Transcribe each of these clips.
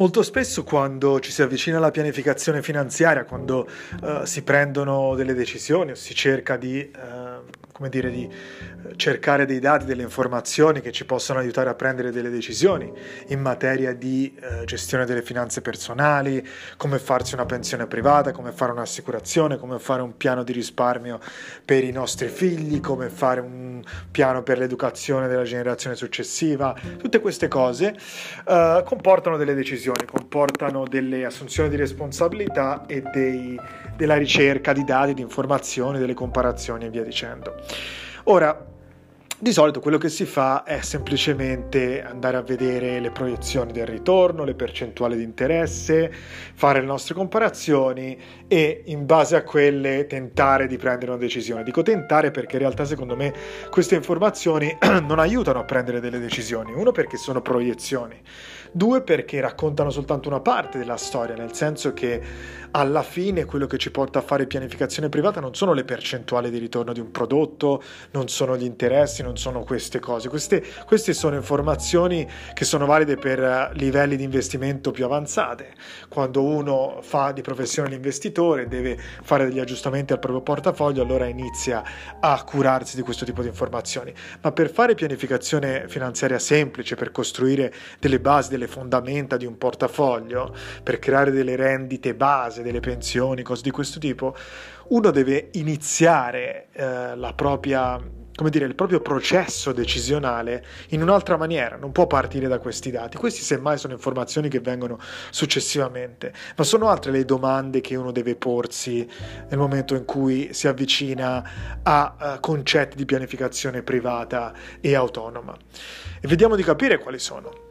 Molto spesso quando ci si avvicina alla pianificazione finanziaria, quando uh, si prendono delle decisioni o si cerca di, uh, come dire, di cercare dei dati, delle informazioni che ci possano aiutare a prendere delle decisioni in materia di eh, gestione delle finanze personali, come farsi una pensione privata, come fare un'assicurazione, come fare un piano di risparmio per i nostri figli, come fare un piano per l'educazione della generazione successiva. Tutte queste cose eh, comportano delle decisioni, comportano delle assunzioni di responsabilità e dei, della ricerca di dati, di informazioni, delle comparazioni e via dicendo. Ora, di solito quello che si fa è semplicemente andare a vedere le proiezioni del ritorno, le percentuali di interesse, fare le nostre comparazioni e in base a quelle tentare di prendere una decisione. Dico tentare perché in realtà secondo me queste informazioni non aiutano a prendere delle decisioni. Uno perché sono proiezioni, due perché raccontano soltanto una parte della storia, nel senso che alla fine quello che ci porta a fare pianificazione privata non sono le percentuali di ritorno di un prodotto, non sono gli interessi, non sono queste cose. Queste, queste sono informazioni che sono valide per livelli di investimento più avanzate. Quando uno fa di professione l'investitore, deve fare degli aggiustamenti al proprio portafoglio, allora inizia a curarsi di questo tipo di informazioni. Ma per fare pianificazione finanziaria semplice, per costruire delle basi, delle fondamenta di un portafoglio, per creare delle rendite base, delle pensioni, cose di questo tipo, uno deve iniziare eh, la propria come dire, il proprio processo decisionale in un'altra maniera, non può partire da questi dati. Questi semmai sono informazioni che vengono successivamente, ma sono altre le domande che uno deve porsi nel momento in cui si avvicina a, a concetti di pianificazione privata e autonoma. E vediamo di capire quali sono.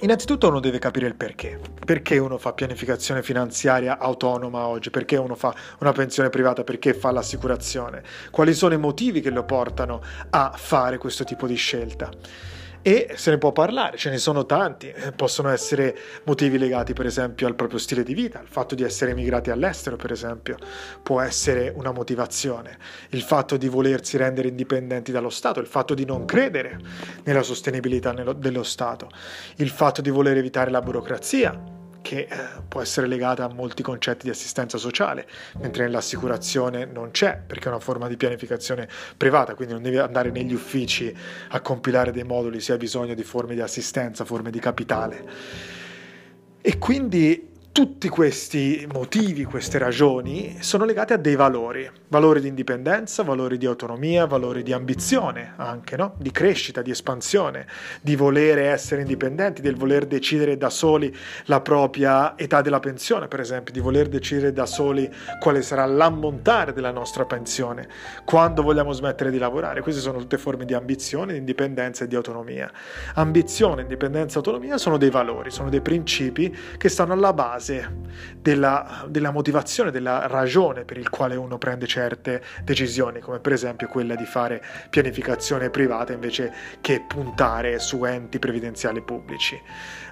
Innanzitutto uno deve capire il perché. Perché uno fa pianificazione finanziaria autonoma oggi? Perché uno fa una pensione privata? Perché fa l'assicurazione? Quali sono i motivi che lo portano a fare questo tipo di scelta? E se ne può parlare, ce ne sono tanti, possono essere motivi legati per esempio al proprio stile di vita, il fatto di essere emigrati all'estero per esempio può essere una motivazione, il fatto di volersi rendere indipendenti dallo Stato, il fatto di non credere nella sostenibilità dello Stato, il fatto di voler evitare la burocrazia, che eh, può essere legata a molti concetti di assistenza sociale, mentre nell'assicurazione non c'è, perché è una forma di pianificazione privata, quindi non devi andare negli uffici a compilare dei moduli, si ha bisogno di forme di assistenza, forme di capitale. E quindi tutti questi motivi, queste ragioni sono legate a dei valori, valori di indipendenza, valori di autonomia, valori di ambizione anche, no? di crescita, di espansione, di volere essere indipendenti, del voler decidere da soli la propria età della pensione, per esempio, di voler decidere da soli quale sarà l'ammontare della nostra pensione, quando vogliamo smettere di lavorare. Queste sono tutte forme di ambizione, di indipendenza e di autonomia. Ambizione, indipendenza e autonomia sono dei valori, sono dei principi che stanno alla base base della, della, motivazione, della ragione per il quale uno prende certe decisioni, come per esempio quella di fare pianificazione privata invece che puntare su enti previdenziali pubblici.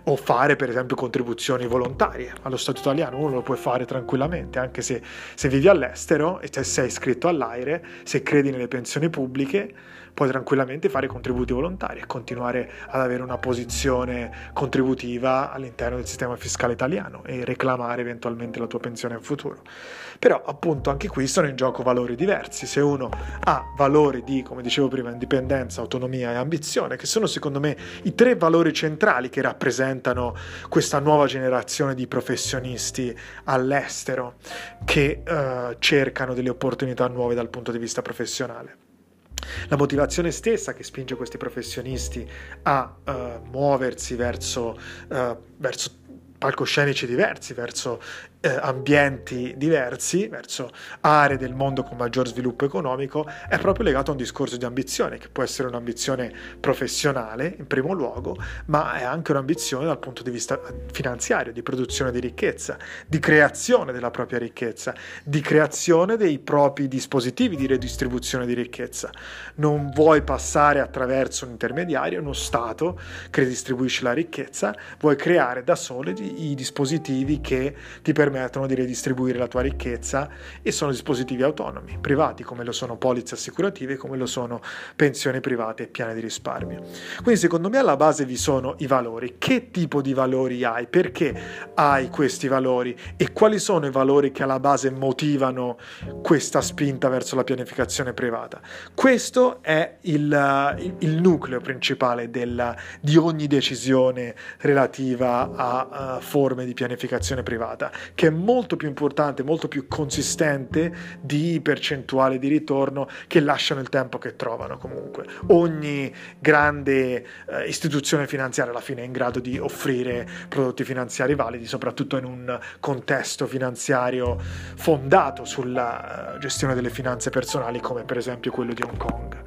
O fare per esempio contribuzioni volontarie allo Stato italiano, uno lo può fare tranquillamente, anche se, se vivi all'estero e sei iscritto all'AIRE, se credi nelle pensioni pubbliche, puoi tranquillamente fare contributi volontari e continuare ad avere una posizione contributiva all'interno del sistema fiscale italiano e reclamare eventualmente la tua pensione in futuro. Però appunto anche qui sono in gioco valori diversi. Se uno ha valori di, come dicevo prima, indipendenza, autonomia e ambizione, che sono secondo me i tre valori centrali che rappresentano questa nuova generazione di professionisti all'estero che uh, cercano delle opportunità nuove dal punto di vista professionale. La motivazione stessa che spinge questi professionisti a uh, muoversi verso, uh, verso palcoscenici diversi, verso eh, ambienti diversi, verso aree del mondo con maggior sviluppo economico, è proprio legato a un discorso di ambizione, che può essere un'ambizione professionale in primo luogo, ma è anche un'ambizione dal punto di vista finanziario, di produzione di ricchezza, di creazione della propria ricchezza, di creazione dei propri dispositivi di redistribuzione di ricchezza. Non vuoi passare attraverso un intermediario, uno Stato che redistribuisce la ricchezza, vuoi creare da sole i dispositivi che ti permettono permettono di redistribuire la tua ricchezza e sono dispositivi autonomi, privati come lo sono polizze assicurative, come lo sono pensioni private e piani di risparmio. Quindi secondo me alla base vi sono i valori. Che tipo di valori hai? Perché hai questi valori? E quali sono i valori che alla base motivano questa spinta verso la pianificazione privata? Questo è il, il, nucleo principale della, di ogni decisione relativa a, a forme di pianificazione privata, che è molto più importante, molto più consistente di percentuale di ritorno che lasciano il tempo che trovano comunque. Ogni grande eh, istituzione finanziaria alla fine è in grado di offrire prodotti finanziari validi, soprattutto in un contesto finanziario fondato sulla uh, gestione delle finanze personali come per esempio quello di Hong Kong.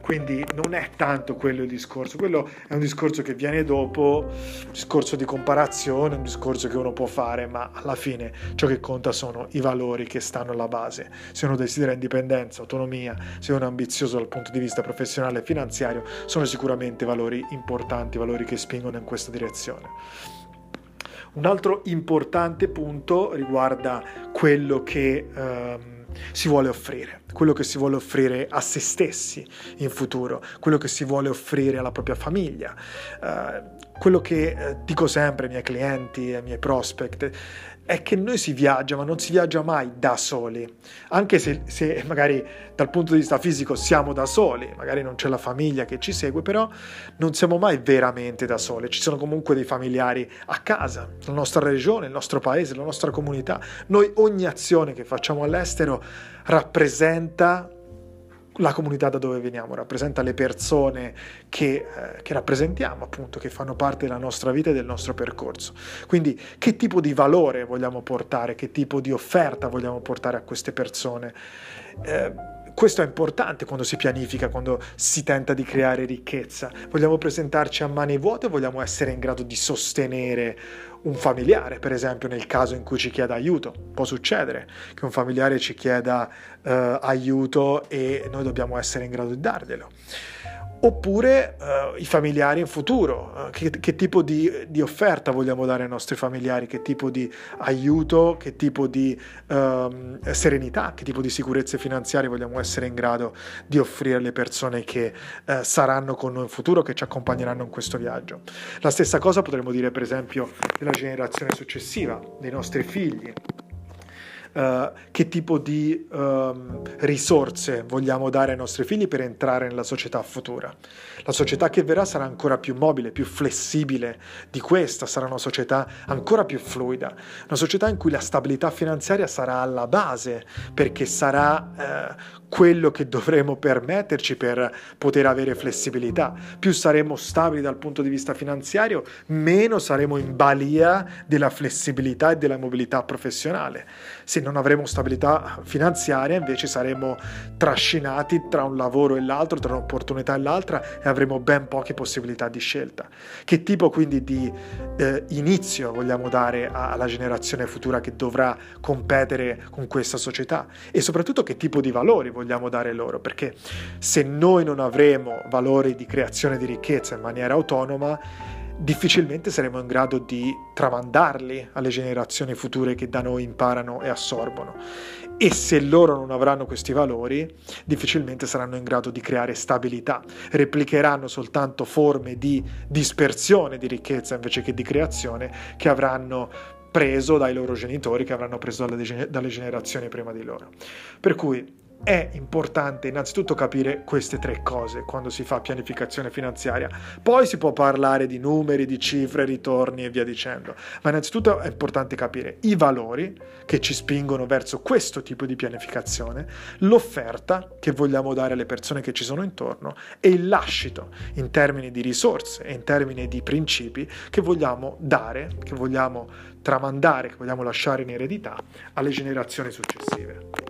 Quindi non è tanto quello il discorso, quello è un discorso che viene dopo, un discorso di comparazione, un discorso che uno può fare, ma alla fine fine ciò che conta sono i valori che stanno alla base. Se uno desidera indipendenza, autonomia, se uno è ambizioso dal punto di vista professionale e finanziario, sono sicuramente valori importanti, valori che spingono in questa direzione. Un altro importante punto riguarda quello che ehm, si vuole offrire, quello che si vuole offrire a se stessi in futuro, quello che si vuole offrire alla propria famiglia. Eh, quello che eh, dico sempre ai miei clienti, ai miei prospect, è che noi si viaggia, ma non si viaggia mai da soli, anche se, se, magari dal punto di vista fisico siamo da soli, magari non c'è la famiglia che ci segue, però non siamo mai veramente da soli, ci sono comunque dei familiari a casa, nella nostra regione, il nostro paese, la nostra comunità. Noi ogni azione che facciamo all'estero rappresenta la comunità da dove veniamo, rappresenta le persone che, eh, che, rappresentiamo, appunto, che fanno parte della nostra vita e del nostro percorso. Quindi che tipo di valore vogliamo portare, che tipo di offerta vogliamo portare a queste persone? Eh, questo è importante quando si pianifica, quando si tenta di creare ricchezza. Vogliamo presentarci a mani vuote vogliamo essere in grado di sostenere un familiare, per esempio nel caso in cui ci chieda aiuto. Può succedere che un familiare ci chieda eh, aiuto e noi dobbiamo essere in grado di darglielo oppure uh, i familiari in futuro, uh, che, che, tipo di, di, offerta vogliamo dare ai nostri familiari, che tipo di aiuto, che tipo di uh, serenità, che tipo di sicurezze finanziarie vogliamo essere in grado di offrire alle persone che eh, saranno con noi in futuro, che ci accompagneranno in questo viaggio. La stessa cosa potremmo dire per esempio della generazione successiva, dei nostri figli. Uh, che tipo di um, risorse vogliamo dare ai nostri figli per entrare nella società futura. La società che verrà sarà ancora più mobile, più flessibile di questa, sarà una società ancora più fluida, una società in cui la stabilità finanziaria sarà alla base, perché sarà uh, quello che dovremo permetterci per poter avere flessibilità. Più saremo stabili dal punto di vista finanziario, meno saremo in balia della flessibilità e della mobilità professionale. Se non avremo stabilità finanziaria, invece saremo trascinati tra un lavoro e l'altro, tra un'opportunità e l'altra e avremo ben poche possibilità di scelta. Che tipo quindi di eh, inizio vogliamo dare alla generazione futura che dovrà competere con questa società e soprattutto che tipo di valori vogliamo dare loro, perché se noi non avremo valori di creazione di ricchezza in maniera autonoma, difficilmente saremo in grado di tramandarli alle generazioni future che da noi imparano e assorbono. E se loro non avranno questi valori, difficilmente saranno in grado di creare stabilità, replicheranno soltanto forme di dispersione di ricchezza invece che di creazione che avranno preso dai loro genitori, che avranno preso dalle, generazioni prima di loro. Per cui è importante innanzitutto capire queste tre cose quando si fa pianificazione finanziaria. Poi si può parlare di numeri, di cifre, ritorni e via dicendo, ma innanzitutto è importante capire i valori che ci spingono verso questo tipo di pianificazione, l'offerta che vogliamo dare alle persone che ci sono intorno e il lascito in termini di risorse e in termini di principi che vogliamo dare, che vogliamo tramandare, che vogliamo lasciare in eredità alle generazioni successive.